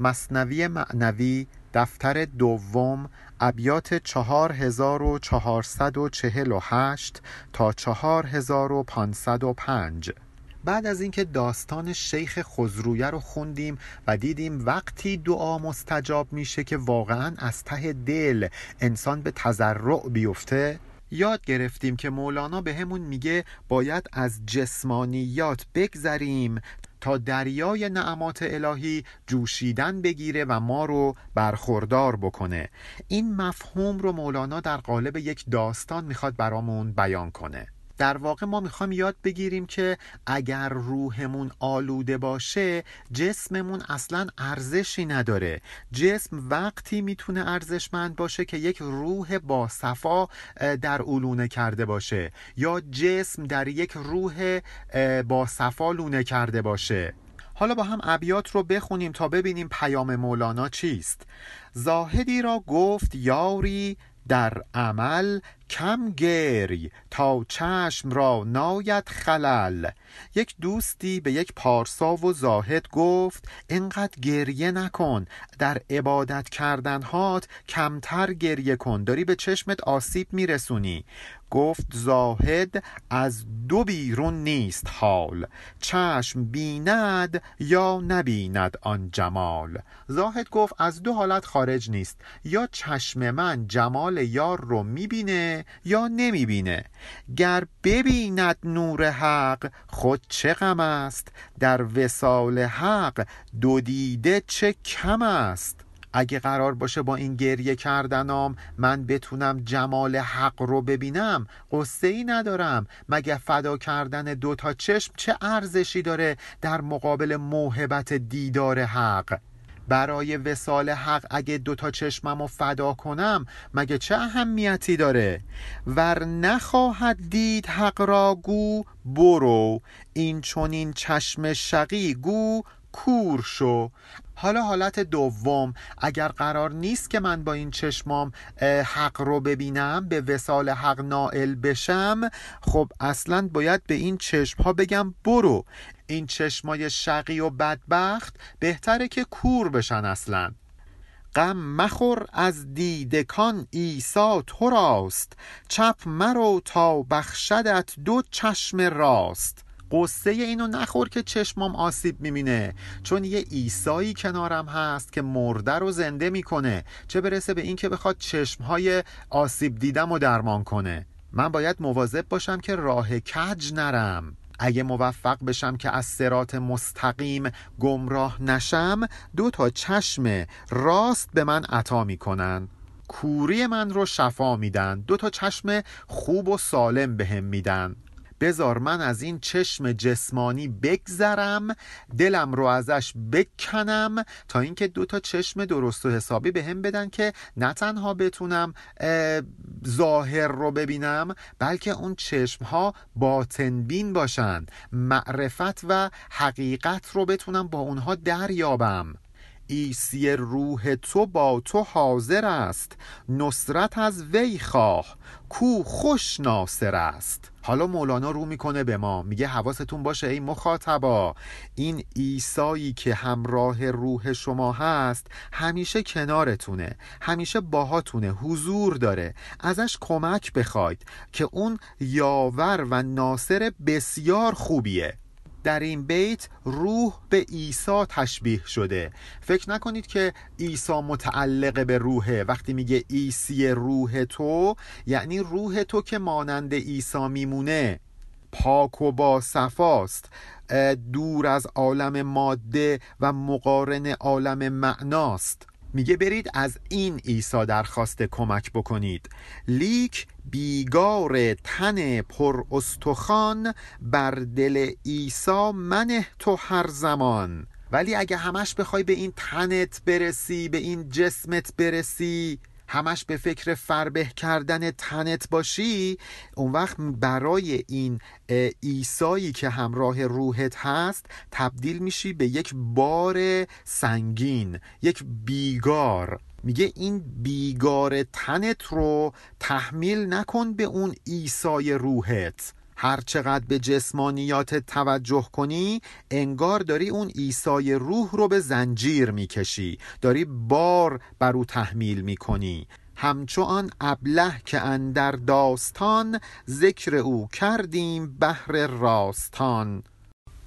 مصنوی معنوی دفتر دوم ابیات 4448 تا 4505 بعد از اینکه داستان شیخ خزرویه رو خوندیم و دیدیم وقتی دعا مستجاب میشه که واقعا از ته دل انسان به تضرع بیفته یاد گرفتیم که مولانا به همون میگه باید از جسمانیات بگذریم تا دریای نعمات الهی جوشیدن بگیره و ما رو برخوردار بکنه. این مفهوم رو مولانا در قالب یک داستان می‌خواد برامون بیان کنه. در واقع ما می‌خوایم یاد بگیریم که اگر روحمون آلوده باشه جسممون اصلا ارزشی نداره. جسم وقتی می‌تونه ارزشمند باشه که یک روح با صفا در علونه کرده باشه یا جسم در یک روح با صفا لونه کرده باشه. حالا با هم ابیات رو بخونیم تا ببینیم پیام مولانا چیست. زاهدی را گفت یاری در عمل کم گری تا چشم را ناید خلل. یک دوستی به یک پارسا و زاهد گفت اینقدر گریه نکن در عبادت کردن هات کمتر گریه کن داری به چشمت آسیب میرسونی. گفت زاهد از دو بیرون نیست حال چشم بیند یا نبیند آن جمال. زاهد گفت از دو حالت خارج نیست یا چشم من جمال یار رو می‌بینه یا نمی‌بینه. گر ببیند نور حق خود چه غم است؟ در وسال حق دو دیده چه کم است؟ اگه قرار باشه با این گریه کردنام من بتونم جمال حق رو ببینم قصه ای ندارم. مگه فدا کردن دوتا چشم چه ارزشی داره در مقابل موهبت دیدار حق؟ برای وسال حق اگه دوتا چشمم رو فدا کنم مگه چه اهمیتی داره؟ ور نخواهد دید حق را گو برو. این چون این چشم شقی گو کور شو. حالا حالت دوم اگر قرار نیست که من با این چشمام حق رو ببینم به وسال حق نائل بشم خب اصلا باید به این چشم ها بگم برو. این چشمای شقی و بدبخت بهتره که کور بشن اصلا. غم مخور از دیدکان عیسی تو راست چپ مرو تا بخشدت دو چشم راست. قصه اینو نخور که چشمام آسیب می‌بینه چون یه ایسایی کنارم هست که مرده رو زنده می‌کنه. چه برسه به این که بخواد چشمهای آسیب دیدم و درمان کنه. من باید مواظب باشم که راه کج نرم. اگه موفق بشم که از سرات مستقیم گمراه نشم دو تا چشم راست به من عطا می‌کنن. کوری من رو شفا میدن. دو تا چشم خوب و سالم بهم به میدن. بزار من از این چشم جسمانی بگذرم دلم رو ازش بکنم تا اینکه دو تا چشم درست و حسابی به هم بدن که نه تنها بتونم ظاهر رو ببینم بلکه اون چشم ها باطن بین باشن معرفت و حقیقت رو بتونم با اونها دریابم. ایسی روح تو با تو حاضر است. نصرت از وی خواه کو خوش ناصر است. حالا مولانا رو می‌کنه به ما میگه حواستون باشه ای مخاطبا. این ایسایی که همراه روح شما هست همیشه کنارتونه همیشه باهاتونه حضور داره. ازش کمک بخواید که اون یاور و ناصر بسیار خوبیه. در این بیت روح به عیسی تشبیه شده. فکر نکنید که عیسی متعلق به روحه. وقتی میگه عیسی روح تو یعنی روح تو که مانند عیسی میمونه. پاک و با صفاست. دور از عالم ماده و مقارن عالم معناست. میگه برید از این عیسی درخواست کمک بکنید. لیک بیگار تن پر استخوان بر دل عیسی منه تو هر زمان. ولی اگه همش بخوای به این تنت برسی به این جسمت برسی همش به فکر فربه کردن تنت باشی اون وقت برای این ایسایی که همراه روحت هست تبدیل میشی به یک بار سنگین یک بیگار. میگه این بیگار تنت رو تحمیل نکن به اون ایسای روحت. هر چقدر به جسمانیات توجه کنی انگار داری اون ایسای روح رو به زنجیر می‌کشی. داری بار بر او تحمیل می‌کنی. همچو آن ابله که اندر داستان ذکر او کردیم بهر راستان.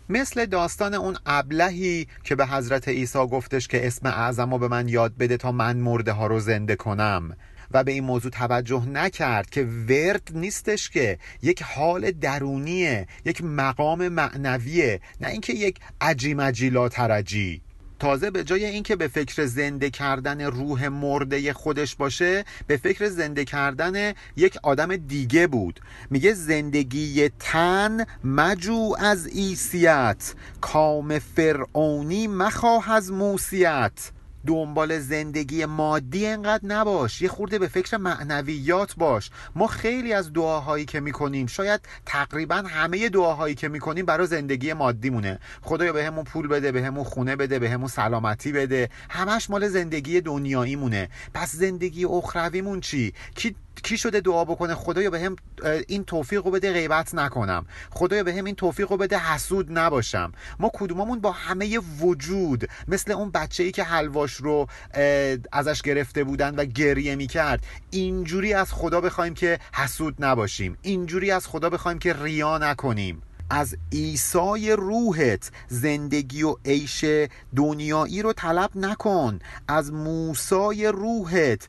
مثل داستان اون ابلهی که به حضرت عیسی گفتش که اسم اعظم رو به من یاد بده تا من مرده ها رو زنده کنم. و به این موضوع توجه نکرد که ورد نیستش که یک حال درونیه یک مقام معنویه نه اینکه یک عجی لا ترجی تازه به جای اینکه به فکر زنده کردن روح مرده خودش باشه به فکر زنده کردن یک آدم دیگه بود. میگه زندگی تن مجو از عیسیت کام فرعونی مخواه از موسیت. دنبال زندگی مادی انقدر نباش. یه خورده به فکر معنویات باش. ما خیلی از دعاهایی که می‌کنیم شاید تقریبا همه دعاهایی که می‌کنیم برای زندگی مادی مونه خدایا بهمون پول بده بهمون خونه بده بهمون سلامتی بده. همش مال زندگی دنیایی مونه پس زندگی اخرویمون چی؟ کی کی شده دعا بکنه؟ خدایا به هم این توفیق رو بده غیبت نکنم. خدایا به هم این توفیق رو بده حسود نباشم. ما کدوممون با همه وجود مثل اون بچه ای که حلواش رو ازش گرفته بودن و گریه می‌کرد اینجوری از خدا بخوایم که حسود نباشیم. اینجوری از خدا بخوایم که ریا نکنیم. از ایسای روحت زندگی و عیش دنیایی رو طلب نکن. از موسای روحت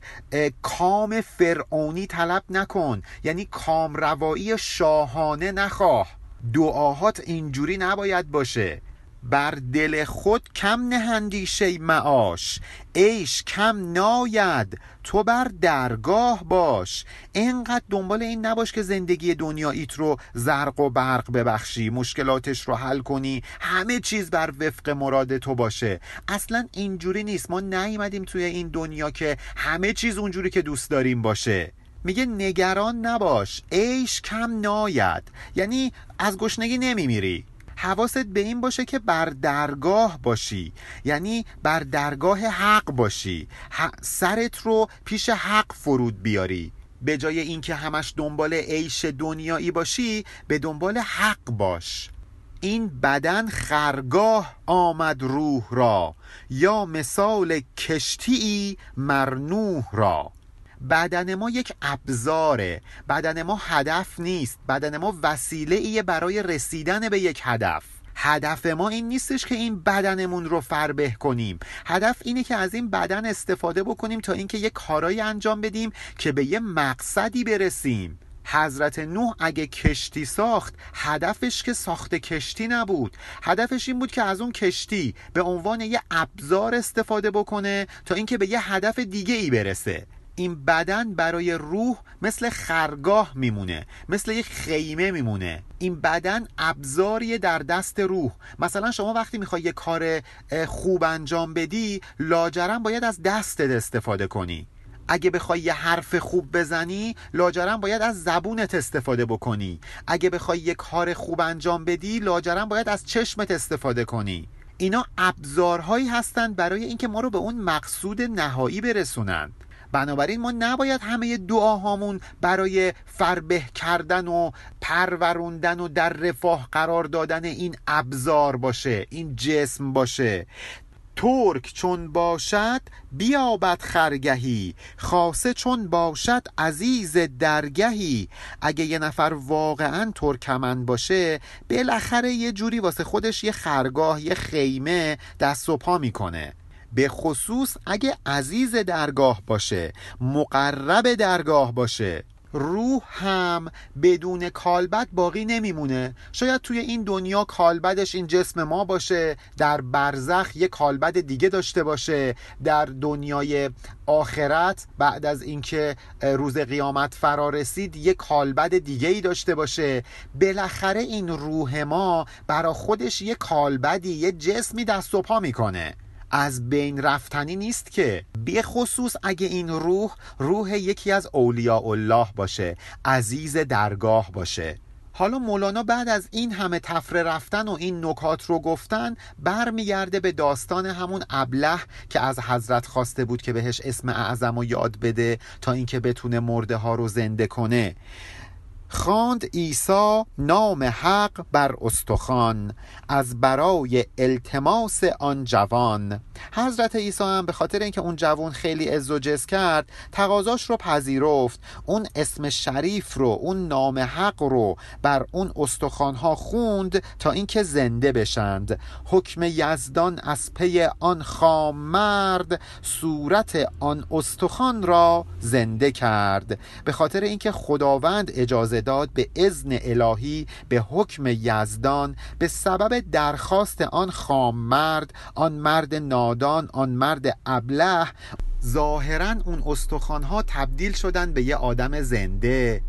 کام فرعونی طلب نکن. یعنی کام روایی شاهانه نخواه. دعاهات اینجوری نباید باشه. بر دل خود کم نهندیشه معاش. عیش کم ناید تو بر درگاه باش. اینقدر دنبال این نباش که زندگی دنیاییت رو زرق و برق ببخشی مشکلاتش رو حل کنی همه چیز بر وفق مراد تو باشه. اصلا اینجوری نیست. ما نیومدیم توی این دنیا که همه چیز اونجوری که دوست داریم باشه. میگه نگران نباش. عیش کم ناید. یعنی از گشنگی نمیمیری. حواست به این باشه که بر درگاه باشی. یعنی بر درگاه حق باشی. سرت رو پیش حق فرود بیاری. به جای اینکه همش دنبال عیش دنیایی باشی به دنبال حق باش. این بدن خرگاه آمد روح را یا مثال کشتی مرنوح را. بدن ما یک ابزاره. بدن ما هدف نیست. بدن ما وسیله ایه برای رسیدن به یک هدف. هدف ما این نیستش که این بدنمون رو فربه کنیم. هدف اینه که از این بدن استفاده بکنیم تا اینکه یک کارایی انجام بدیم که به یه مقصدی برسیم. حضرت نوح اگه کشتی ساخت هدفش که ساخت کشتی نبود. هدفش این بود که از اون کشتی به عنوان یه ابزار استفاده بکنه تا اینکه به یه هدف دیگه ای برسه. این بدن برای روح مثل خرگاه میمونه مثل یک خیمه میمونه. این بدن ابزاری در دست روح. مثلا شما وقتی می‌خوای یه کار خوب انجام بدی لاجرم باید از دستت استفاده کنی. اگه بخوای یه حرف خوب بزنی لاجرم باید از زبونت استفاده بکنی. اگه بخوای یه کار خوب انجام بدی لاجرم باید از چشمت استفاده کنی. اینا ابزارهایی هستند برای اینکه ما رو به اون مقصود نهایی برسونند بنابراین ما نباید همه دعاهامون برای فربه کردن و پروروندن و در رفاه قرار دادن این ابزار باشه این جسم باشه. ترک چون باشد بیابد خرگهی. خاصه چون باشد عزیز درگهی. اگه یه نفر واقعا ترکمن باشه بالاخره یه جوری واسه خودش یه خرگاه یه خیمه دست و پا می‌کنه. به خصوص اگه عزیز درگاه باشه مقرب درگاه باشه. روح هم بدون کالبد باقی نمیمونه. شاید توی این دنیا کالبدش این جسم ما باشه در برزخ یه کالبد دیگه داشته باشه در دنیای آخرت بعد از اینکه روز قیامت فرا رسید یه کالبد دیگه ای داشته باشه. بالاخره این روح ما برا خودش یه کالبدی یه جسمی دست و پا می‌کنه. از بین رفتنی نیست که به خصوص اگه این روح روح یکی از اولیاء الله باشه عزیز درگاه باشه. حالا مولانا بعد از این همه تفره رفتن و این نکات رو گفتن برمیگرده به داستان همون ابله که از حضرت خواسته بود که بهش اسم اعظم رو یاد بده تا اینکه بتونه مرده ها رو زنده کنه. خواند عیسی نام حق بر استخوان از برای التماس آن جوان. حضرت عیسی هم به خاطر اینکه اون جوان خیلی عز و جز کرد تقاضاش رو پذیرفت. اون اسم شریف رو اون نام حق رو بر اون استخوانها خوند تا اینکه زنده بشند. حکم یزدان از پی آن خام مرد صورت آن استخوان را زنده کرد. به خاطر اینکه خداوند اجازه داد به اذن الهی به حکم یزدان به سبب درخواست آن خام مرد آن مرد نادان آن مرد ابله. ظاهرا اون استخوانها تبدیل شدن به یه آدم زنده.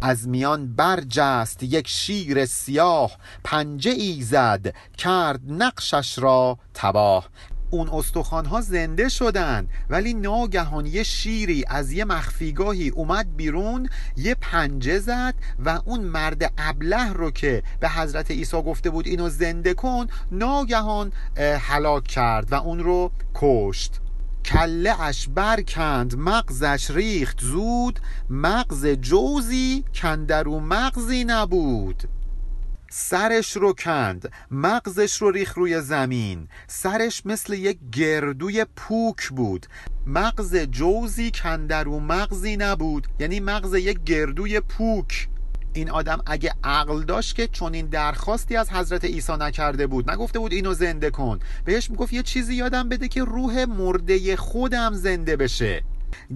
از میان برجست یک شیر سیاه پنجه ای زد کرد نقشش را تباه. اون استخوانها زنده شدن. ولی ناگهان یه شیری از یه مخفیگاهی اومد بیرون یه پنجه زد و اون مرد ابله رو که به حضرت عیسی گفته بود اینو زنده کن ناگهان هلاک کرد و اون رو کشت. کله اش برکند مغزش ریخت زود مغز جوزی کندرو مغزی نبود. سرش رو کند مغزش رو ریخ روی زمین. سرش مثل یک گردوی پوک بود. مغز جوزی کندرو مغزی نبود. یعنی مغز یک گردوی پوک. این آدم اگه عقل داشت که چون این درخواستی از حضرت عیسی نکرده بود نگفته بود اینو زنده کن. بهش می‌گفت یه چیزی یادم بده که روح مرده خودم زنده بشه.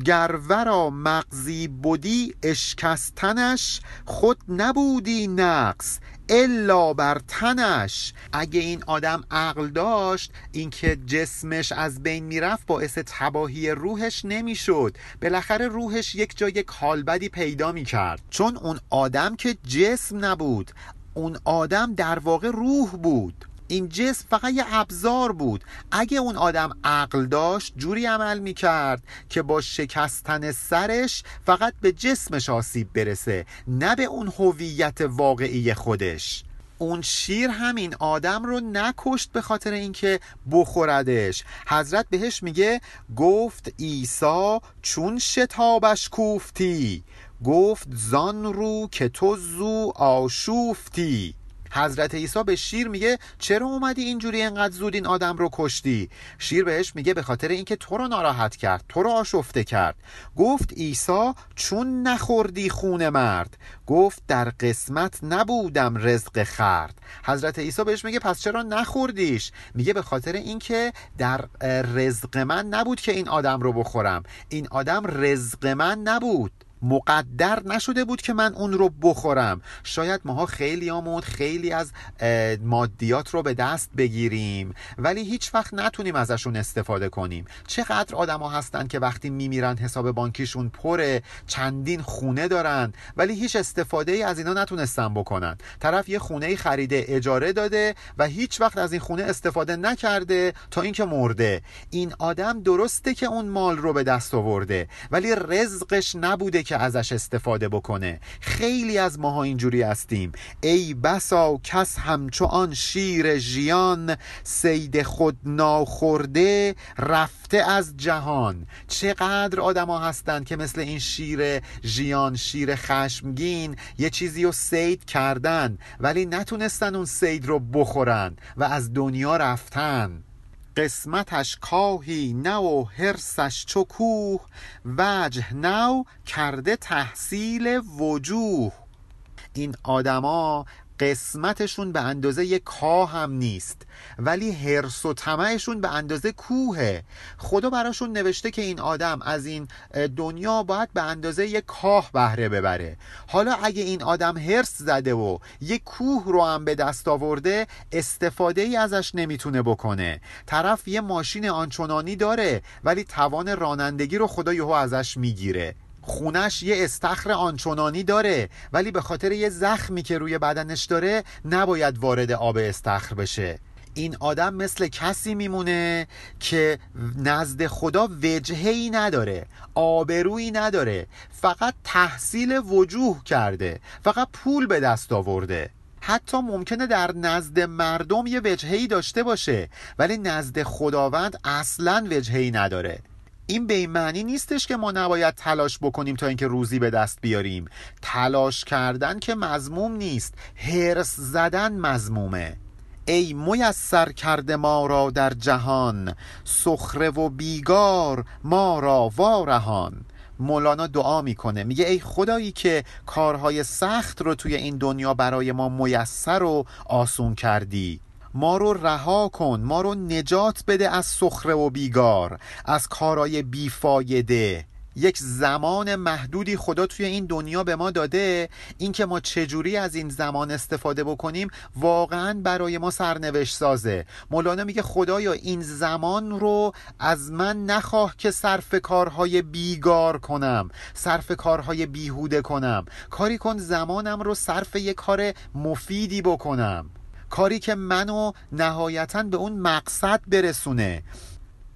گرورا مغزی بودی اشکستنش خود نبودی نقص. الا بر تنش. اگه این آدم عقل داشت اینکه جسمش از بین می‌رفت باعث تباهی روحش نمی‌شد. بالاخره روحش یک جای کالبدی پیدا می‌کرد. چون اون آدم که جسم نبود اون آدم در واقع روح بود. این جسم فقط یه ابزار بود. اگه اون آدم عقل داشت جوری عمل می‌کرد که با شکستن سرش فقط به جسمش آسیب برسه نه به اون هویت واقعی خودش. اون شیر همین آدم رو نکشت به خاطر اینکه بخوردش. حضرت بهش میگه گفت عیسی چون شتابش کوفتی. گفت زان رو که تو زو آشوفتی. حضرت عیسی به شیر میگه چرا اومدی اینجوری انقدر زود این آدم رو کشتی؟ شیر بهش میگه به خاطر اینکه تو رو ناراحت کرد تو رو آشفته کرد. گفت عیسی چون نخوردی خون مرد؟ گفت در قسمت نبودم رزق خرد. حضرت عیسی بهش میگه پس چرا نخوردیش؟ میگه به خاطر اینکه در رزق من نبود که این آدم رو بخورم. این آدم رزق من نبود. مقدر نشده بود که من اون رو بخورم. شاید ماها خیلی آمون خیلی از مادیات رو به دست بگیریم. ولی هیچ وقت نتونیم ازشون استفاده کنیم. چقدر آدما هستن که وقتی میمیرن حساب بانکیشون پره چندین خونه دارن ولی هیچ استفاده ای از اینا نتونستن بکنن. طرف یه خونه خریده اجاره داده و هیچ وقت از این خونه استفاده نکرده تا اینکه مرده. این آدم درسته که اون مال رو به دست آورده ولی رزقش نبوده که که ازش استفاده بکنه. خیلی از ماها اینجوری هستیم. ای بسا کس همچو آن شیر ژیان سید خود ناخورده رفته از جهان. چقدر آدما هستند که مثل این شیر ژیان شیر خشمگین یه چیزی رو سید کردن ولی نتونستن اون سید رو بخورن و از دنیا رفتن. قسمتش کاهی نو و حرسش چو کوه وجه نو کرده تحصیل وجوه. این آدما قسمتشون به اندازه یک کاه هم نیست ولی هرس و طمعشون به اندازه کوهه. خدا براشون نوشته که این آدم از این دنیا باید به اندازه یک کاه بهره ببره. حالا اگه این آدم هرس زده و یک کوه رو هم به دست آورده استفاده ای ازش نمی‌تونه بکنه. طرف یه ماشین آنچنانی داره ولی توان رانندگی رو خدا یهو ازش می‌گیره. خونش یه استخر آنچنانی داره ولی به خاطر یه زخمی که روی بدنش داره نباید وارد آب استخر بشه. این آدم مثل کسی میمونه که نزد خدا وجهی نداره آبرویی نداره فقط تحصیل وجوه کرده فقط پول به دست آورده. حتی ممکنه در نزد مردم یه وجهی داشته باشه ولی نزد خداوند اصلا وجهی نداره. این به این معنی نیستش که ما نباید تلاش بکنیم تا اینکه روزی به دست بیاریم. تلاش کردن که مزموم نیست. هرس زدن مزمومه ای میسر کرده ما را در جهان سخره و بیگار ما را وارهان. مولانا دعا می‌کنه. میگه ای خدایی که کارهای سخت رو توی این دنیا برای ما میسر و آسون کردی. ما رو رها کن ما رو نجات بده از سخره و بیگار از کارهای بیفایده. یک زمان محدودی خدا توی این دنیا به ما داده. اینکه ما چجوری از این زمان استفاده بکنیم واقعا برای ما سرنوشت سازه. مولانا میگه خدایا این زمان رو از من نخواه که صرف کارهای بیگار کنم صرف کارهای بیهوده کنم. کاری کن زمانم رو صرف یک کار مفیدی بکنم. کاری که منو نهایتا به اون مقصد برسونه.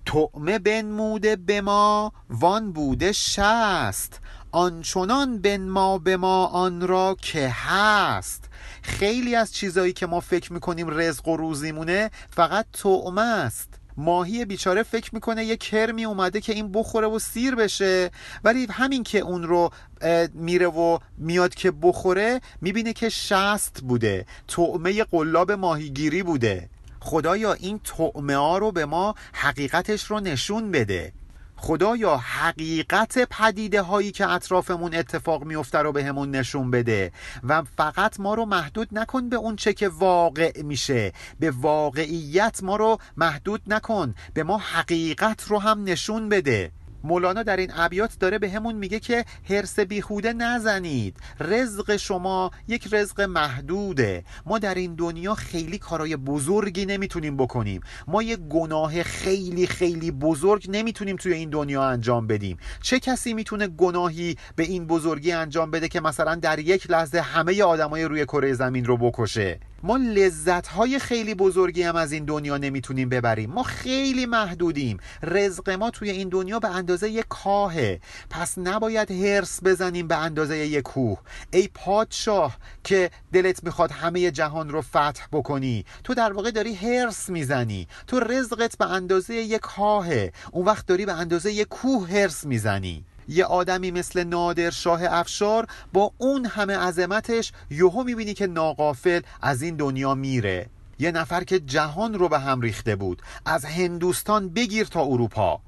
تعمه بنموده به ما وان بوده شست. آنچنان بنما به ما آن را که هست. خیلی از چیزایی که ما فکر می‌کنیم رزق و روزیمونه فقط تعمه است. ماهی بیچاره فکر می‌کنه یه کرمی اومده که این بخوره و سیر بشه. ولی همین که اون رو میره و میاد که بخوره می‌بینه که شست بوده. تعمه قلاب ماهیگیری بوده. خدایا این تعمه ها رو به ما حقیقتش رو نشون بده. خدایا حقیقت پدیده هایی که اطرافمون اتفاق میفته رو به همون نشون بده و فقط ما رو محدود نکن به اون چه که واقع میشه. به واقعیت ما رو محدود نکن. به ما حقیقت رو هم نشون بده. مولانا در این ابیات داره به همون میگه که حرس بیخوده نزنید. رزق شما یک رزق محدوده. ما در این دنیا خیلی کارای بزرگی نمی‌تونیم بکنیم. ما یک گناه خیلی خیلی بزرگ نمی‌تونیم توی این دنیا انجام بدیم. چه کسی می‌تونه گناهی به این بزرگی انجام بده که مثلا در یک لحظه همه آدمای روی کره زمین رو بکشه؟ ما لذت های خیلی بزرگی هم از این دنیا نمی‌تونیم ببریم. ما خیلی محدودیم. رزق ما توی این دنیا به اندازه یک کاهه. پس نباید هرس بزنیم به اندازه یک کوه. ای پادشاه که دلت می‌خواد همه جهان رو فتح بکنی تو در واقع داری هرس می‌زنی. تو رزقت به اندازه یک کاهه. اون وقت داری به اندازه یک کوه هرس می‌زنی. یه آدمی مثل نادر شاه افشار با اون همه عظمتش یهو می‌بینی که ناقافل از این دنیا میره. یه نفر که جهان رو به هم ریخته بود. از هندوستان بگیر تا اروپا.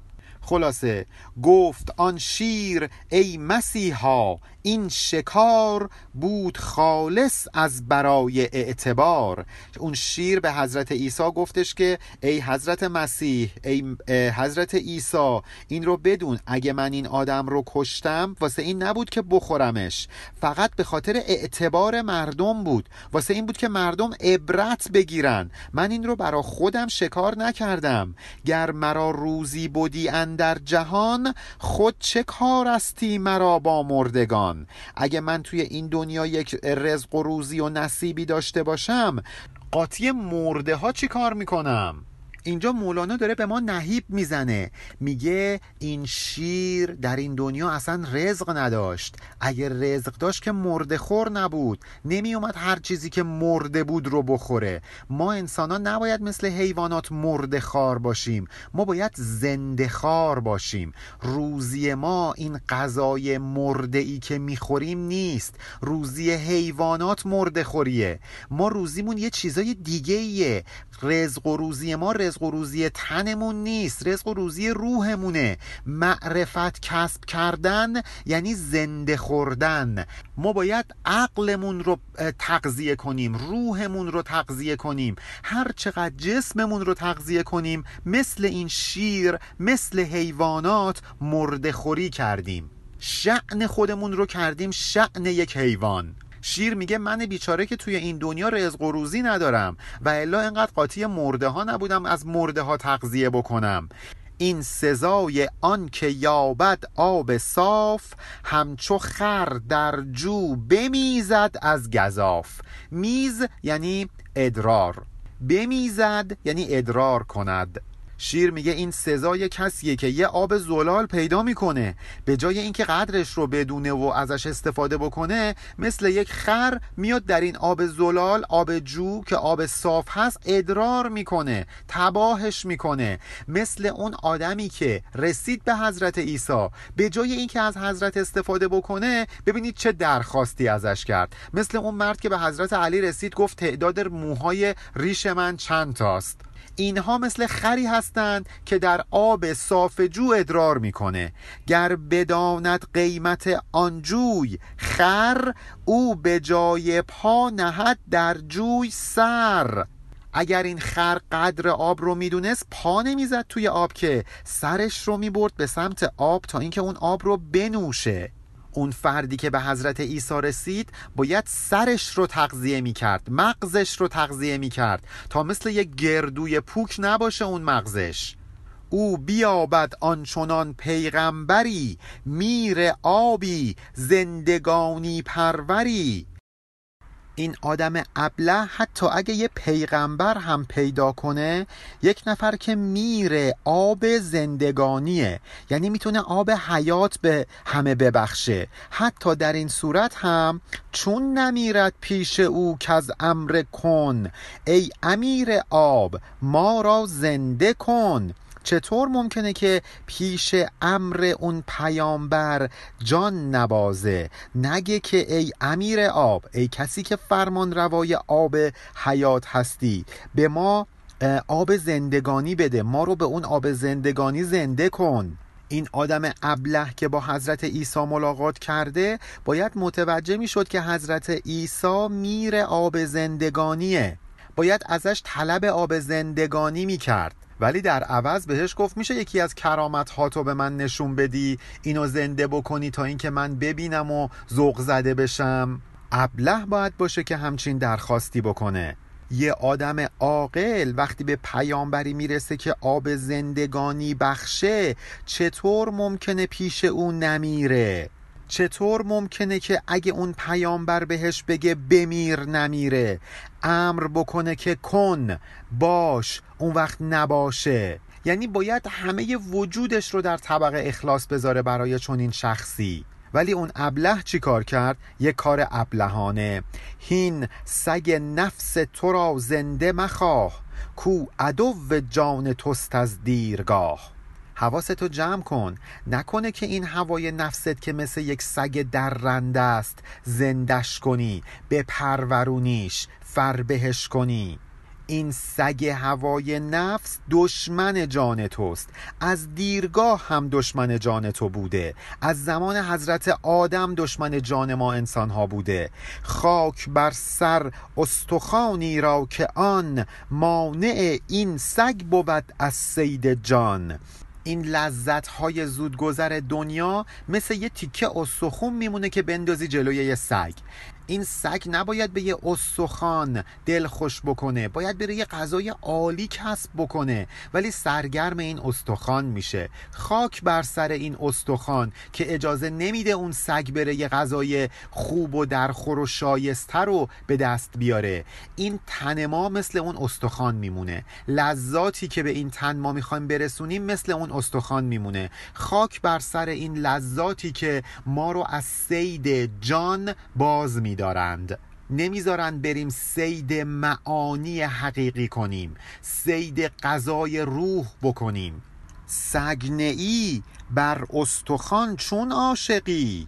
خلاصه گفت آن شیر ای مسیحا این شکار بود خالص از برای اعتبار. اون شیر به حضرت عیسی گفتش که ای حضرت مسیح ای حضرت عیسی این رو بدون اگه من این آدم رو کشتم واسه این نبود که بخورمش. فقط به خاطر اعتبار مردم بود. واسه این بود که مردم عبرت بگیرن. من این رو برا خودم شکار نکردم. گر مرا روزی بودی اندر جهان خود چه کار استی مرا با مردگان؟ اگه من توی این دنیا یک رزق و روزی و نصیبی داشته باشم قاطی مرده ها چی کار می‌کنم؟ اینجا مولانا داره به ما نهیب می‌زنه. میگه این شیر در این دنیا اصلا رزق نداشت. اگر رزق داشت که مرده خور نبود. نمی اومد هر چیزی که مرده بود رو بخوره. ما انسان ها نباید مثل حیوانات مرده خار باشیم. ما باید زنده خار باشیم. روزی ما این غذای مرده ای که می‌خوریم نیست. روزی حیوانات مرده خوریه. ما روزیمون یه چیزای دیگه ایه رزق و روزی ما رزق و روزی تنمون نیست رزق و روزی روحمونه. معرفت کسب کردن یعنی زنده خوردن. ما باید عقلمون رو تغذیه کنیم روحمون رو تغذیه کنیم. هر چقدر جسممون رو تغذیه کنیم مثل این شیر مثل حیوانات مرده خوری کردیم. شعن خودمون رو کردیم شعن یک حیوان. شیر میگه من بیچاره که توی این دنیا رزق و روزی ندارم و الا اینقدر قاطی مرده ها نبودم از مرده ها تغذیه بکنم. این سزای آن که یابد آب صاف همچو خر در جو بمیزد از گذاف میز یعنی ادرار. بمیزد یعنی ادرار کند. شیر میگه این سزای کسیه که یه آب زلال پیدا می‌کنه. به جای اینکه قدرش رو بدونه و ازش استفاده بکنه مثل یک خر میاد در این آب زلال آب جو که آب صاف هست ادرار می‌کنه تباهش می‌کنه. مثل اون آدمی که رسید به حضرت عیسی. به جای اینکه از حضرت استفاده بکنه ببینید چه درخواستی ازش کرد. مثل اون مرد که به حضرت علی رسید گفت تعداد موهای ریش من چند تاست. اینها مثل خری هستند که در آب صاف جو ادرار می‌کنه. گر بداند قیمت آنجوی خر او به جای پا نهد در جوی سر. اگر این خر قدر آب رو می‌دونست پا نمی‌زد توی آب که سرش رو می‌برد به سمت آب تا اینکه اون آب رو بنوشه. اون فردی که به حضرت عیسی رسید باید سرش رو تغذیه می کرد مغزش رو تغذیه می کرد تا مثل یک گردوی پوک نباشه اون مغزش. او بیابد آنچنان پیغمبری میر آبی زندگانی پروری. این آدم ابله حتی اگه یه پیغمبر هم پیدا کنه یک نفر که میره آب زندگانیه. یعنی می‌تونه آب حیات به همه ببخشه. حتی در این صورت هم چون نمیرد پیش او که از امر کن ای امیر آب ما را زنده کن. چطور ممکنه که پیش امر اون پیامبر جان نبازه؟ نگه که ای امیر آب ای کسی که فرمان روای آب حیات هستی به ما آب زندگانی بده. ما رو به اون آب زندگانی زنده کن. این آدم ابله که با حضرت عیسی ملاقات کرده باید متوجه می شد که حضرت عیسی میر آب زندگانیه. باید ازش طلب آب زندگانی می کرد ولی در عوض بهش گفت میشه یکی از کرامت هاتو به من نشون بدی؟ اینو زنده بکنی تا اینکه من ببینم و ذوق زده بشم. ابله باید باشه که همچین درخواستی بکنه. یه آدم عاقل وقتی به پیامبری می‌رسه که آب زندگانی بخشه چطور ممکنه پیش اون نمیره؟ چطور ممکنه که اگه اون پیامبر بهش بگه بمیر نمیره امر بکنه که کن باش اون وقت نباشه؟ یعنی باید همه وجودش رو در طبق اخلاص بذاره برای چنین شخصی. ولی اون ابله چی کار کرد؟ یک کار ابلهانه. هین سگ نفس تو را زنده مخواه کو عدو جان توست از دیرگاه. حواستو جمع کن. نکنه که این هوای نفست که مثل یک سگ درنده است زندش کنی به پرورونیش فربهش کنی. این سگ هوای نفس دشمن جان توست. از دیرگاه هم دشمن جان تو بوده. از زمان حضرت آدم دشمن جان ما انسان ها بوده. خاک بر سر استخانی را که آن مانع این سگ بود از سید جان. این لذت های زودگذر دنیا مثل یه تیکه استخون میمونه که بندازی جلوی یه سگ. این سگ نباید به یه استخوان دل خوش بکنه. باید بره یه غذای عالی کسب بکنه. ولی سرگرم این استخوان میشه. خاک بر سر این استخوان که اجازه نمیده اون سگ بره یه غذای خوب و درخور و شایسته رو به دست بیاره. این تن ما مثل اون استخوان میمونه. لذاتی که به این تن ما می‌خوایم برسونیم مثل اون استخوان میمونه. خاک بر سر این لذاتی که ما رو از سید جان باز میده. دارند نمی‌ذارند بریم سید معانی حقیقی کنیم سید غذای روح بکنیم. سگنئی بر استخوان چون عاشقی؟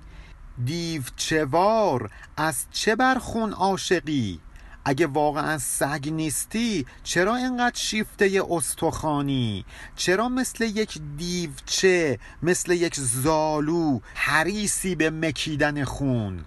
دیو چوار از چه بر خون عاشقی؟ اگه واقعا سگ نیستی چرا اینقدر شیفته استخوانی؟ چرا مثل یک دیوچه مثل یک زالو حریسی به مکیدن خون؟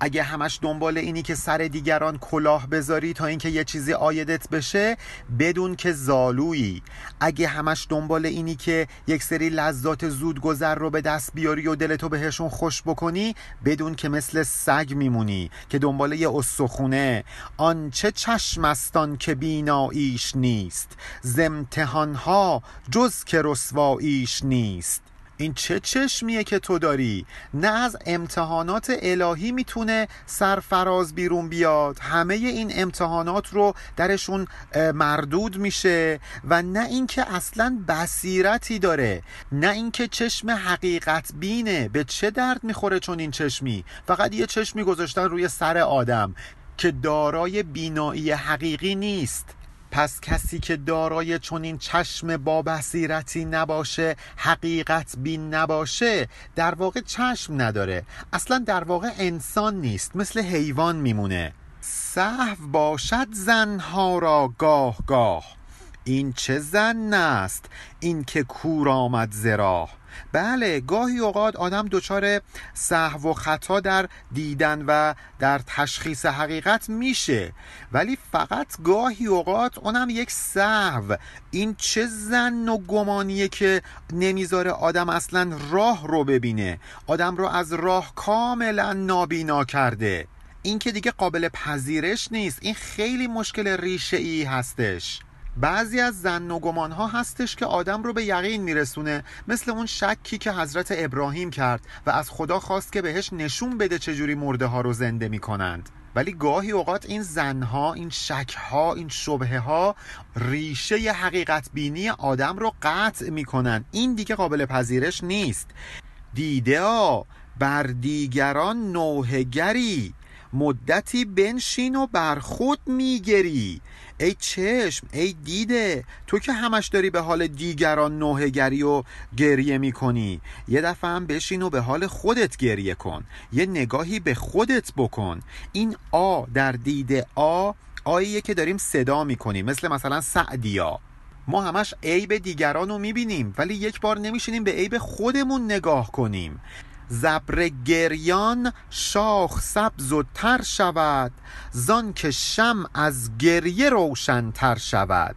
اگه همش دنبال اینی که سر دیگران کلاه بذاری تا اینکه یه چیزی آیدت بشه بدون که زالویی. اگه همش دنبال اینی که یک سری لذات زود گذر رو به دست بیاری و دلتو بهشون خوش بکنی بدون که مثل سگ میمونی که دنبال یه استخونه. آنچه چشمستان که بیناییش نیست. زمتحانها جز که رسواییش نیست. این چه چشمیه که تو داری؟ نه از امتحانات الهی می‌تونه سرفراز بیرون بیاد. همه این امتحانات رو درشون مردود میشه و نه اینکه اصلا بصیرتی داره نه اینکه چشم حقیقت بینه. به چه درد می‌خوره چون این چشمی؟ فقط یه چشمی گذاشتن روی سر آدم که دارای بینایی حقیقی نیست. پس کسی که دارای چنین چشم با بصیرتی نباشه حقیقت بین نباشه در واقع چشم نداره. اصلا در واقع انسان نیست مثل حیوان میمونه. صحو باشد زنها را گاه گاه. این چه زن است؟ این که کور آمد زراح بله گاهی اوقات آدم دچار صحو و خطا در دیدن و در تشخیص حقیقت میشه. ولی فقط گاهی اوقات اونم یک صحو. این چه زن و گمانیه که نمی‌ذاره آدم اصلا راه رو ببینه؟ آدم رو از راه کاملا نابینا کرده. این که دیگه قابل پذیرش نیست. این خیلی مشکل ریشه ای هستش. بعضی از زن و گمان ها هستش که آدم رو به یقین میرسونه مثل اون شکی که حضرت ابراهیم کرد و از خدا خواست که بهش نشون بده چجوری مرده ها رو زنده می‌کنند. ولی گاهی اوقات این زنها این شکها این شبه ها ریشه حقیقت بینی آدم رو قطع می‌کنن. این دیگه قابل پذیرش نیست. دیده ها بر دیگران نوهگری. مدتی بنشین و بر خود میگری. ای چشم ای دیده تو که همش داری به حال دیگران نوهگری و گریه می‌کنی. یه دفعه هم بشین و به حال خودت گریه کن. یه نگاهی به خودت بکن. این آ در دیده آ آییه که داریم صدا می‌کنیم مثل مثلا سعدیا. ما همش عیب دیگران رو می‌بینیم ولی یک بار نمیشینیم به عیب خودمون نگاه کنیم. زبر گریان شاخ سبز و تر شود زان که شم از گریه روشنتر شود.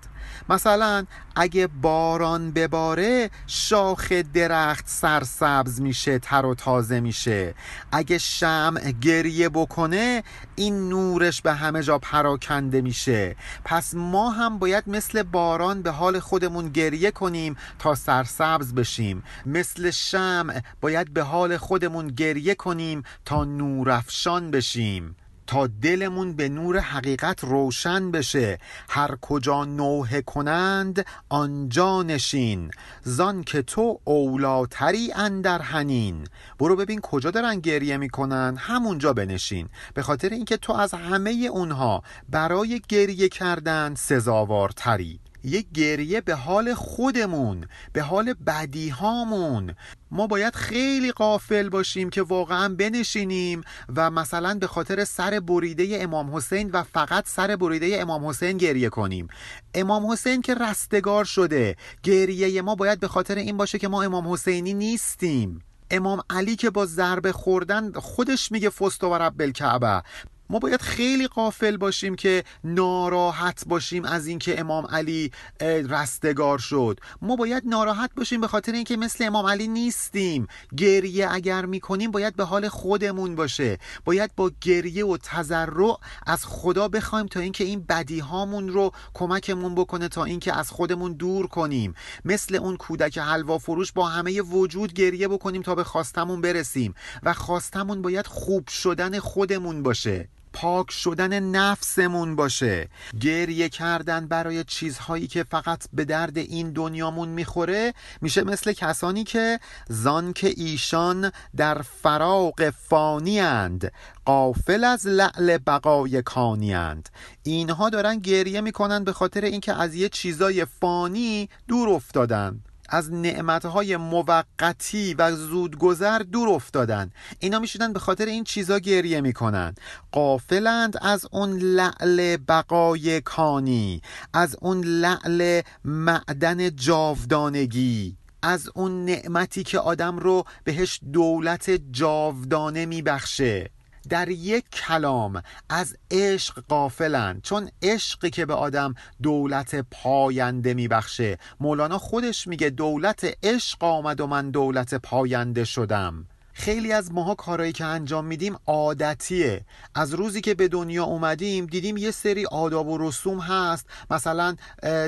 مثلا اگه باران بباره شاخ درخت سرسبز میشه تر و تازه میشه. اگه شمع گریه بکنه این نورش به همه جا پراکنده میشه. پس ما هم باید مثل باران به حال خودمون گریه کنیم تا سرسبز بشیم. مثل شمع باید به حال خودمون گریه کنیم تا نورافشان بشیم. تا دلمون به نور حقیقت روشن بشه. هر کجا نوه کنند آنجا نشین. زان که تو اولاتری اندر هنین برو ببین کجا دارن گریه می‌کنن. همونجا بنشین. به خاطر اینکه تو از همه اونها برای گریه کردن سزاوارتری. یک گریه به حال خودمون به حال بدیهامون. ما باید خیلی قافل باشیم که واقعا بنشینیم و مثلا به خاطر سر بریده امام حسین و فقط سر بریده امام حسین گریه کنیم. امام حسین که رستگار شده گریه ما باید به خاطر این باشه که ما امام حسینی نیستیم. امام علی که با ضربه خوردن خودش میگه فست و رب الکعبه ما باید خیلی قافل باشیم که ناراحت باشیم از اینکه امام علی رستگار شد. ما باید ناراحت باشیم به خاطر اینکه مثل امام علی نیستیم. گریه اگر می‌کنیم باید به حال خودمون باشه. باید با گریه و تضرع از خدا بخوایم تا اینکه این بدی هامون رو کمکمون بکنه تا اینکه از خودمون دور کنیم. مثل اون کودک حلوا فروش با همه وجود گریه بکنیم تا به خواستمون برسیم و خواستمون باید خوب شدن خودمون باشه. پاک شدن نفسمون باشه. گریه کردن برای چیزهایی که فقط به درد این دنیامون می‌خوره میشه مثل کسانی که زان که ایشان در فراغ فانی اند قافل از لعل بقای کانی اند. اینها دارن گریه می‌کنن به خاطر اینکه از یه چیزای فانی دور افتادن. از نعمتهای موقتی و زودگذر دور افتادن. اینا می‌شدن به خاطر این چیزا گریه می‌کنن. قافلند از اون لعل بقای کانی از اون لعل معدن جاودانگی از اون نعمتی که آدم رو بهش دولت جاودانه میبخشه. در یک کلام از عشق قافلن چون عشقی که به آدم دولت پاینده میبخشه. مولانا خودش میگه دولت عشق آمد و من دولت پاینده شدم. خیلی از ماها کارهایی که انجام میدیم عادتیه. از روزی که به دنیا اومدیم دیدیم یه سری آداب و رسوم هست. مثلا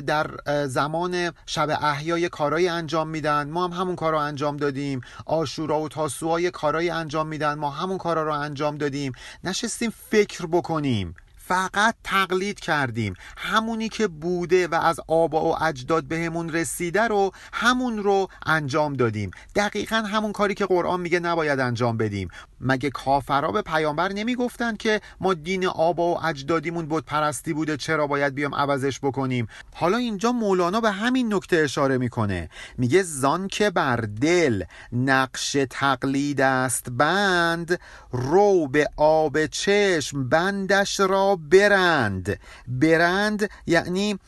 در زمان شب احیای کارهایی انجام میدن. ما هم همون کار رو انجام دادیم. آشورا و تاسوهای کارهایی انجام میدن. ما همون کارا رو انجام دادیم. نشستیم فکر بکنیم. فقط تقلید کردیم. همونی که بوده و از آبا و اجداد بهمون رسیده رو همون رو انجام دادیم. دقیقا همون کاری که قرآن میگه نباید انجام بدیم. مگه کافرا به پیامبر نمی‌گفتن که ما دین آبا و اجدادیمون بود پرستی بوده چرا باید بیام عوضش بکنیم؟ حالا اینجا مولانا به همین نکته اشاره می‌کنه. میگه زان که بر دل نقش تقلید است بند رو به آب چشم بندش را برند. برند یعنی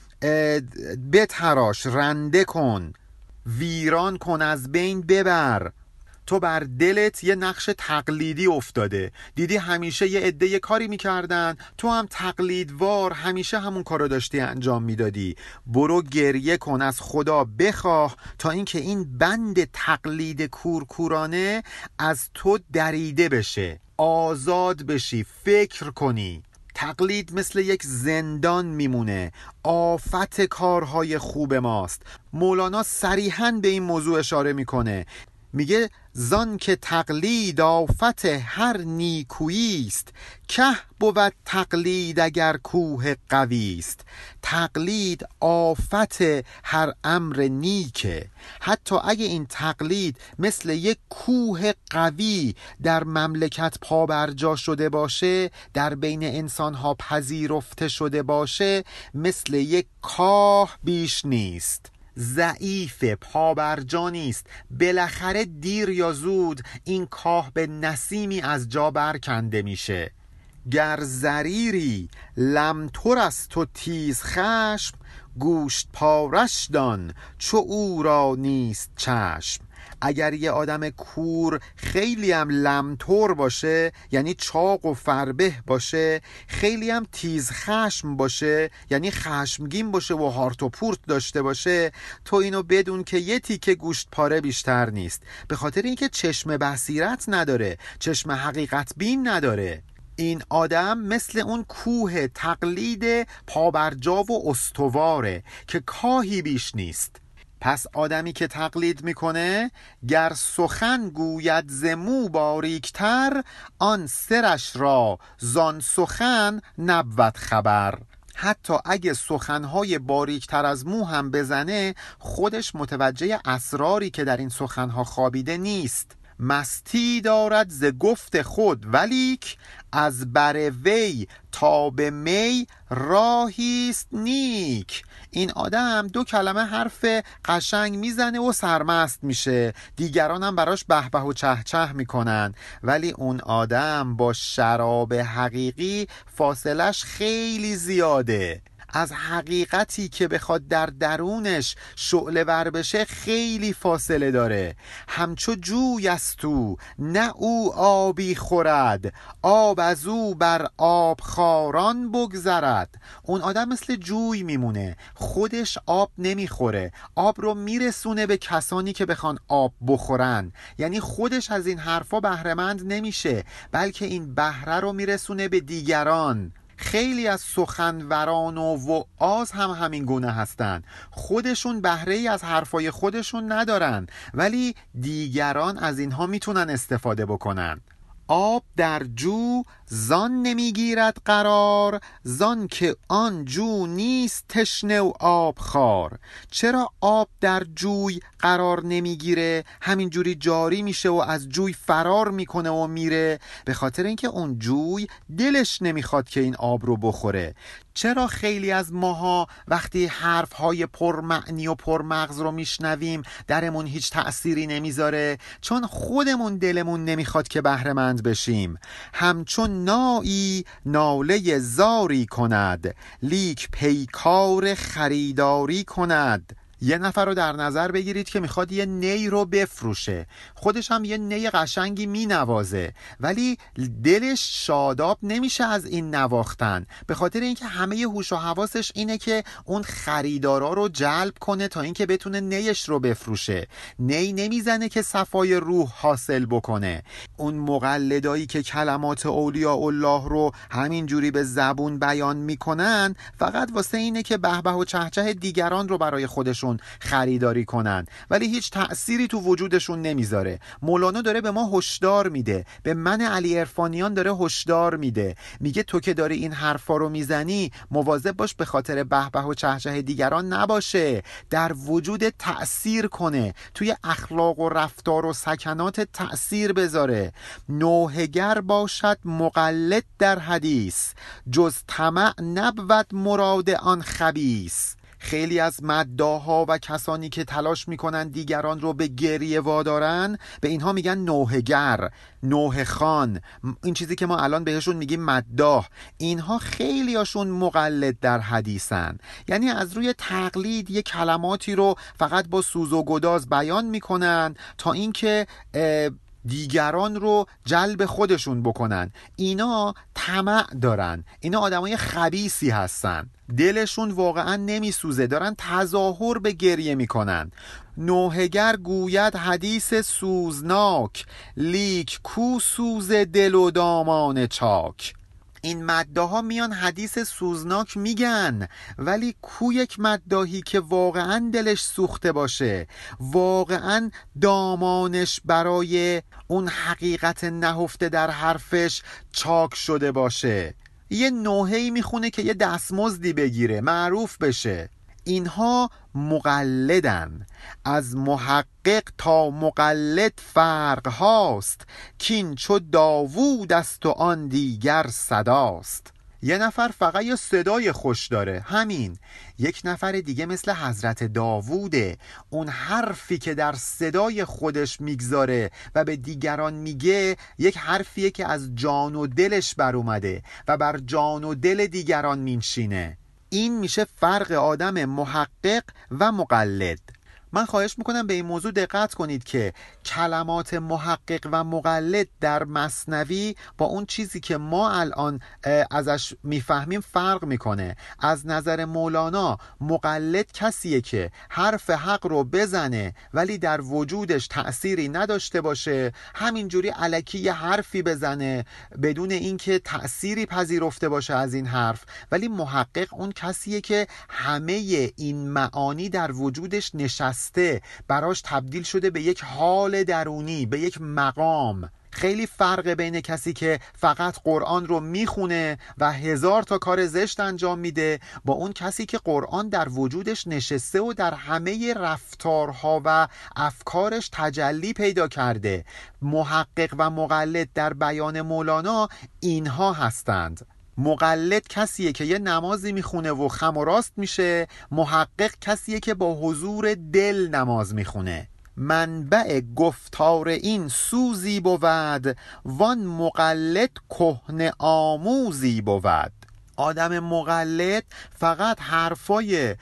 بتراش رنده کن. ویران کن از بین ببر. تو بر دلت یه نقش تقلیدی افتاده. دیدی همیشه یه عده یه کاری می‌کردن. تو هم تقلیدوار همیشه همون کارو داشتی انجام می‌دادی. برو گریه کن از خدا بخواه تا اینکه این بند تقلید کورکورانه از تو دریده بشه. آزاد بشی فکر کنی. تقلید مثل یک زندان میمونه. آفت کارهای خوب ماست. مولانا صریحا به این موضوع اشاره می‌کنه. میگه زان که تقلید آفت هر نیکویی است. که بود تقلید اگر کوه قوی است. تقلید آفت هر امر نیکه. حتی اگه این تقلید مثل یک کوه قوی در مملکت پابرجا شده باشه در بین انسانها پذیرفته شده باشه مثل یک کاه بیش نیست. ضعیف پابرجا نیست بالاخره دیر یا زود این کاه به نسیمی از جا برکنده میشه. گر زریری لمتر است تو تیز خشم گوشت پارش دان چو او را نیست چشم. اگر یه آدم کور خیلی هم لمتور باشه یعنی چاق و فربه باشه خیلی هم تیز خشم باشه یعنی خشمگین باشه و هارت و پورت داشته باشه تو اینو بدون که یه تیکه گوشت پاره بیشتر نیست. به خاطر اینکه چشم بصیرت نداره چشم حقیقت بین نداره. این آدم مثل اون کوه تقلید پابرجا و استواره که کاهی بیش نیست. پس آدمی که تقلید می‌کنه گر سخن گوید زمو باریکتر آن سرش را زان سخن نبود خبر. حتی اگه سخنهای باریکتر از مو هم بزنه خودش متوجه اسراری که در این سخنها خوابیده نیست. مستی دارد ز گفت خود ولیک از بر وی تا به می راهیست نیک. این آدم دو کلمه حرف قشنگ می‌زنه و سرمست میشه. دیگران هم براش به به و چه چه می‌کنن. ولی اون آدم با شراب حقیقی فاصلش خیلی زیاده. از حقیقتی که بخواد در درونش شعله ور بشه خیلی فاصله داره. همچو جوی است تو نه او آبی خورد. آب از او بر آب خاران بگذرد. اون آدم مثل جوی میمونه. خودش آب نمی‌خوره. آب رو میرسونه به کسانی که بخوان آب بخورن. یعنی خودش از این حرفا بهرهمند نمیشه بلکه این بهره رو میرسونه به دیگران. خیلی از سخنوران و وعاز هم همین گونه هستند خودشون بهره ای از حرفای خودشون ندارن ولی دیگران از اینها می‌تونن استفاده بکنن. آب در جو زان نمی‌گیرد قرار زان که آن جو نیست تشنه و آب خار چرا آب در جوی قرار نمی‌گیره؟ همینجوری جاری میشه و از جوی فرار می‌کنه و میره. به خاطر اینکه اون جوی دلش نمی‌خواد که این آب رو بخوره. چرا خیلی از ماها وقتی حرف های پرمعنی و پرمغز رو میشنویم درمون هیچ تأثیری نمی‌ذاره؟ چون خودمون دلمون نمی‌خواد که بهرهمند بشیم. همچون نایی ناله زاری کند لیک پیکار خریداری کند. یه نفر رو در نظر بگیرید که می‌خواد یه نی رو بفروشه. خودش هم یه نی قشنگی مینوازه. ولی دلش شاداب نمیشه از این نواختن. به خاطر اینکه همه هوش و حواسش اینه که اون خریدارا رو جلب کنه تا اینکه بتونه نیش رو بفروشه. نی نمی‌زنه که صفای روح حاصل بکنه. اون مقلدایی که کلمات اولیاء الله رو همینجوری به زبون بیان می‌کنن فقط واسه اینه که بهبه و چهچه دیگران رو برای خودشون خریداری کنن. ولی هیچ تأثیری تو وجودشون نمی‌ذاره. مولانا داره به ما هشدار میده. به من علی ارفانیان داره هشدار میده. میگه تو که داری این حرفا رو می‌زنی مواظب باش به خاطر بهبه و چهچه دیگران نباشه. در وجود تأثیر کنه. توی اخلاق و رفتار و سکنات تأثیر بذاره. نوهگر باشد مقلد در حدیث. جز طمع نبود مراد آن خبیس خیلی از مداها و کسانی که تلاش می‌کنن دیگران رو به گریه وادارن به اینها میگن نوهگر نوه خان این چیزی که ما الان بهشون میگیم مداح اینها خیلیاشون مقلد در حدیثن. یعنی از روی تقلید یه کلماتی رو فقط با سوز و گداز بیان می‌کنن تا اینکه دیگران رو جلب خودشون بکنن. اینا طمع دارن. اینا آدمای خبیسی هستن. دلشون واقعا نمیسوزه. دارن تظاهر به گریه می‌کنن. نوهگر گوید حدیث سوزناک. لیک کو سوز دل و دامان چاک. این مداها میان حدیث سوزناک میگن ولی کو یک مداهی که واقعا دلش سوخته باشه؟ واقعا دامانش برای اون حقیقت نهفته در حرفش چاک شده باشه؟ یه نوهی می‌خونه که یه دستمزدی بگیره معروف بشه. اینها مقلدن. از محقق تا مقلد فرق هاست. کین چو داوود است و آن دیگر صداست. یه نفر فقط یه صدای خوش داره. همین. یک نفر دیگه مثل حضرت داووده. اون حرفی که در صدای خودش می‌گذاره و به دیگران میگه یک حرفیه که از جان و دلش بر اومده و بر جان و دل دیگران مینشینه. این میشه فرق آدم محقق و مقلد. من خواهش می‌کنم به این موضوع دقت کنید که کلمات محقق و مقلد در مصنوی با اون چیزی که ما الان ازش می‌فهمیم فرق می‌کنه. از نظر مولانا مقلد کسیه که حرف حق رو بزنه ولی در وجودش تأثیری نداشته باشه همینجوری علکی یه حرفی بزنه بدون اینکه تأثیری پذیرفته باشه از این حرف. ولی محقق اون کسیه که همه این معانی در وجودش نشسته. براش تبدیل شده به یک حال درونی به یک مقام. خیلی فرق بین کسی که فقط قرآن رو می‌خونه و هزار تا کار زشت انجام میده با اون کسی که قرآن در وجودش نشسته و در همه رفتارها و افکارش تجلی پیدا کرده. محقق و مقلد در بیان مولانا اینها هستند. مقلد کسیه که یه نمازی می‌خونه و خم و راست میشه محقق کسیه که با حضور دل نماز می‌خونه. منبع گفتار این سوزی بود وان مقلد کهن آموزی بود. آدم مقلد فقط حرفای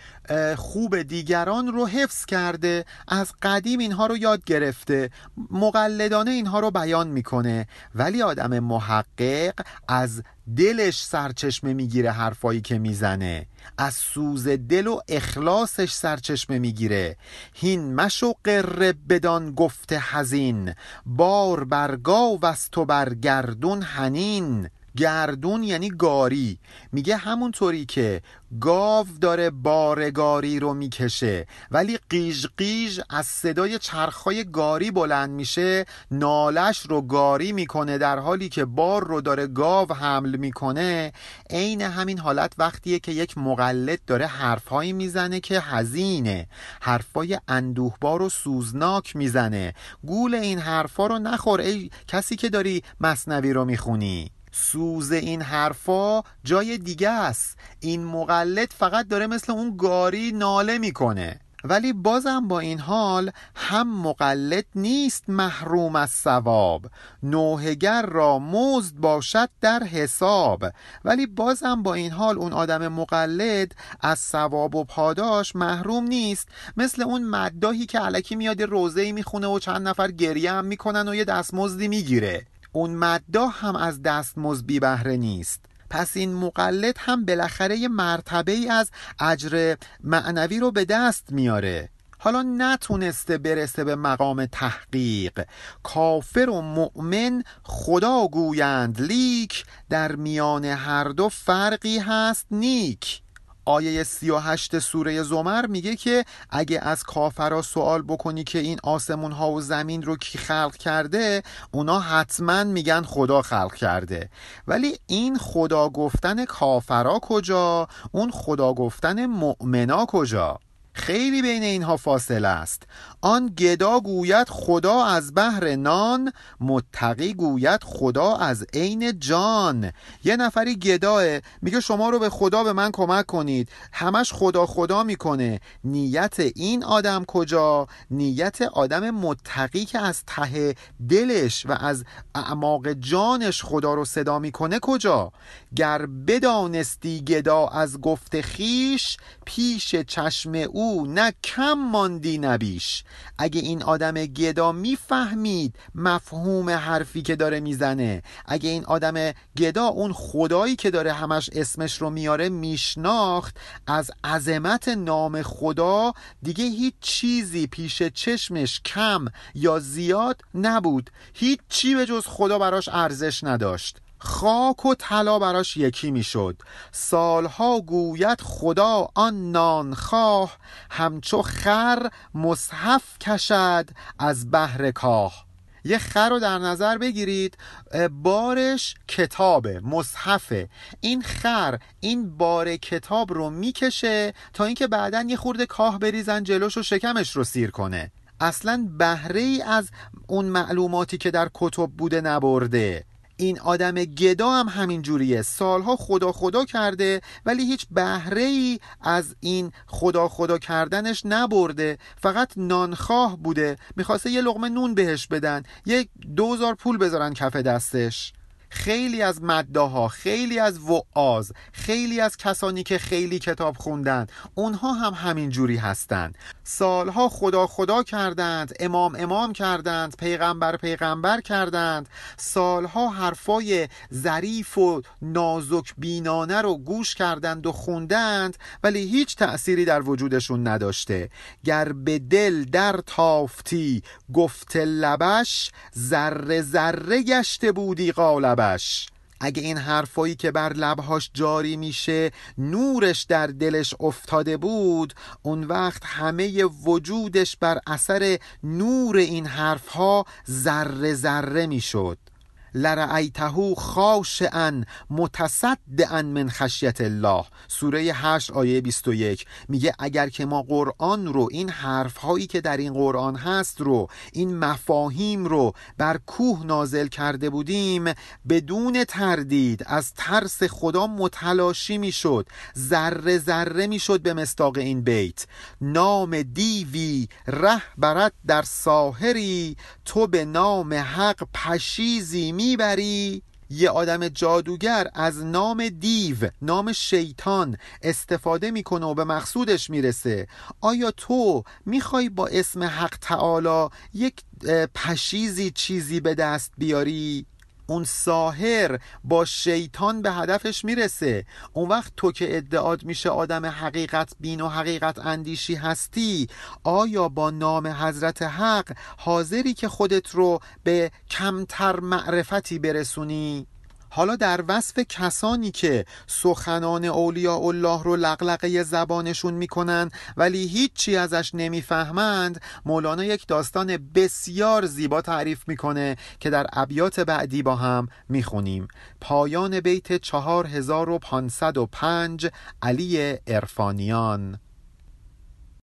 خوب دیگران رو حفظ کرده از قدیم اینها رو یاد گرفته مقلدانه اینها رو بیان می‌کنه. ولی آدم محقق از دلش سرچشمه می‌گیره حرفایی که می‌زنه. از سوز دل و اخلاصش سرچشمه می‌گیره. هین مشو قره بدان گفته حزین. بار برگاو و برگردون هنین گردون یعنی گاری. میگه همونطوری که گاو داره بارگاری رو می‌کشه ولی قیژ قیژ از صدای چرخهای گاری بلند میشه نالش رو گاری می‌کنه در حالی که بار رو داره گاو حمل می‌کنه. عین همین حالت وقتیه که یک مقلد داره حرفهایی می‌زنه که حزینه. حرفای اندوهبار و سوزناک می‌زنه. گول این حرفا رو نخور ای کسی که داری مصنوی رو می‌خونی. سوز این حرفا جای دیگه است. این مقلد فقط داره مثل اون گاری ناله می‌کنه. ولی بازم با این حال هم مقلد نیست محروم از ثواب. نوهگر را مزد باشد در حساب. ولی بازم با این حال اون آدم مقلد از ثواب و پاداش محروم نیست. مثل اون مداهی که علکی میاد روزه می‌خونه و چند نفر گریه هم می‌کنن و یه دستمزدی می‌گیره. اون مداح هم از دستمزد بی بهره نیست. پس این مقلد هم بالاخره یه مرتبه ای از اجر معنوی رو به دست میاره. حالا نتونسته برسه به مقام تحقیق. کافر و مؤمن خدا گویند لیک در میان هر دو فرقی هست نیک. آیه 38 سوره زمر میگه که اگه از کافرا سوال بکنی که این آسمون ها و زمین رو کی خلق کرده اونا حتما میگن خدا خلق کرده. ولی این خدا گفتن کافرا کجا؟ اون خدا گفتن مؤمنا کجا؟ خیلی بین اینها فاصله است. آن گدا گوید خدا از بحر نان متقی گوید خدا از عین جان. یه نفری گداه میگه شما رو به خدا به من کمک کنید. همش خدا خدا می‌کنه. نیت این آدم کجا؟ نیت آدم متقی که از ته دلش و از اعماق جانش خدا رو صدا می‌کنه کجا؟ گر بدانستی گدا از گفت خیش پیش چشم او نه کم ماندی نبیش اگه این آدم گدا می‌فهمید مفهوم حرفی که داره می‌زنه اگه این آدم گدا اون خدایی که داره همش اسمش رو میاره میشناخت از عظمت نام خدا دیگه هیچ چیزی پیش چشمش کم یا زیاد نبود. هیچ چی به جز خدا براش ارزش نداشت. خاک و طلا براش یکی می‌شد. سالها گوید خدا آن نانخواه همچو خر مصحف کشد از بحر کاه. یه خر رو در نظر بگیرید بارش کتابه مصحفه. این خر این بار کتاب رو می‌کشه تا اینکه بعدا یه خورده کاه بریزن جلوش و شکمش رو سیر کنه. اصلا بهره ای از اون معلوماتی که در کتب بوده نبرده. این آدم گدا هم همین جوریه. سالها خدا خدا کرده ولی هیچ بهره ای از این خدا خدا کردنش نبرده. فقط نانخواه بوده. می‌خواسته یه لغمه نون بهش بدن. یک دوزار پول بذارن کف دستش. خیلی از مداها خیلی از وعاز خیلی از کسانی که خیلی کتاب خوندن اونها هم همین جوری هستند. سالها خدا خدا کردند امام امام کردند پیغمبر پیغمبر کردند. سالها حرفای ظریف و نازک بینانه رو گوش کردند و خوندند ولی هیچ تأثیری در وجودشون نداشته. گر به دل در تافتی گفت لبش ذره ذره گشته بودی قالبش اگه این حرفایی که بر لبهاش جاری میشه نورش در دلش افتاده بود اون وقت همه وجودش بر اثر نور این حرفها ذره ذره می‌شد. لرعیته خاشعا متصدعا من خشیت الله. سوره 8 آیه 21 میگه اگر که ما قرآن رو این حرف هایی که در این قرآن هست رو این مفاهیم رو بر کوه نازل کرده بودیم بدون تردید از ترس خدا متلاشی می‌شد ذره ذره می‌شد به مستاق این بیت. نام دیوی ره برد در ساهری تو به نام حق پشیزی می‌بری. یه آدم جادوگر از نام دیو نام شیطان استفاده می‌کنه و به مقصودش می‌رسه. آیا تو می‌خوای با اسم حق تعالی یک پشیزی چیزی به دست بیاری؟ اون ساهر با شیطان به هدفش می‌رسه اون وقت تو که ادعاد میشه آدم حقیقت بین و حقیقت اندیشی هستی آیا با نام حضرت حق حاضری که خودت رو به کمتر معرفتی برسونی؟ حالا در وصف کسانی که سخنان اولیاء الله رو لقلقه زبانشون می‌کنن ولی هیچی ازش نمی‌فهمند مولانا یک داستان بسیار زیبا تعریف می‌کنه که در ابیات بعدی با هم می‌خونیم. پایان بیت 4505 علی ارفانیان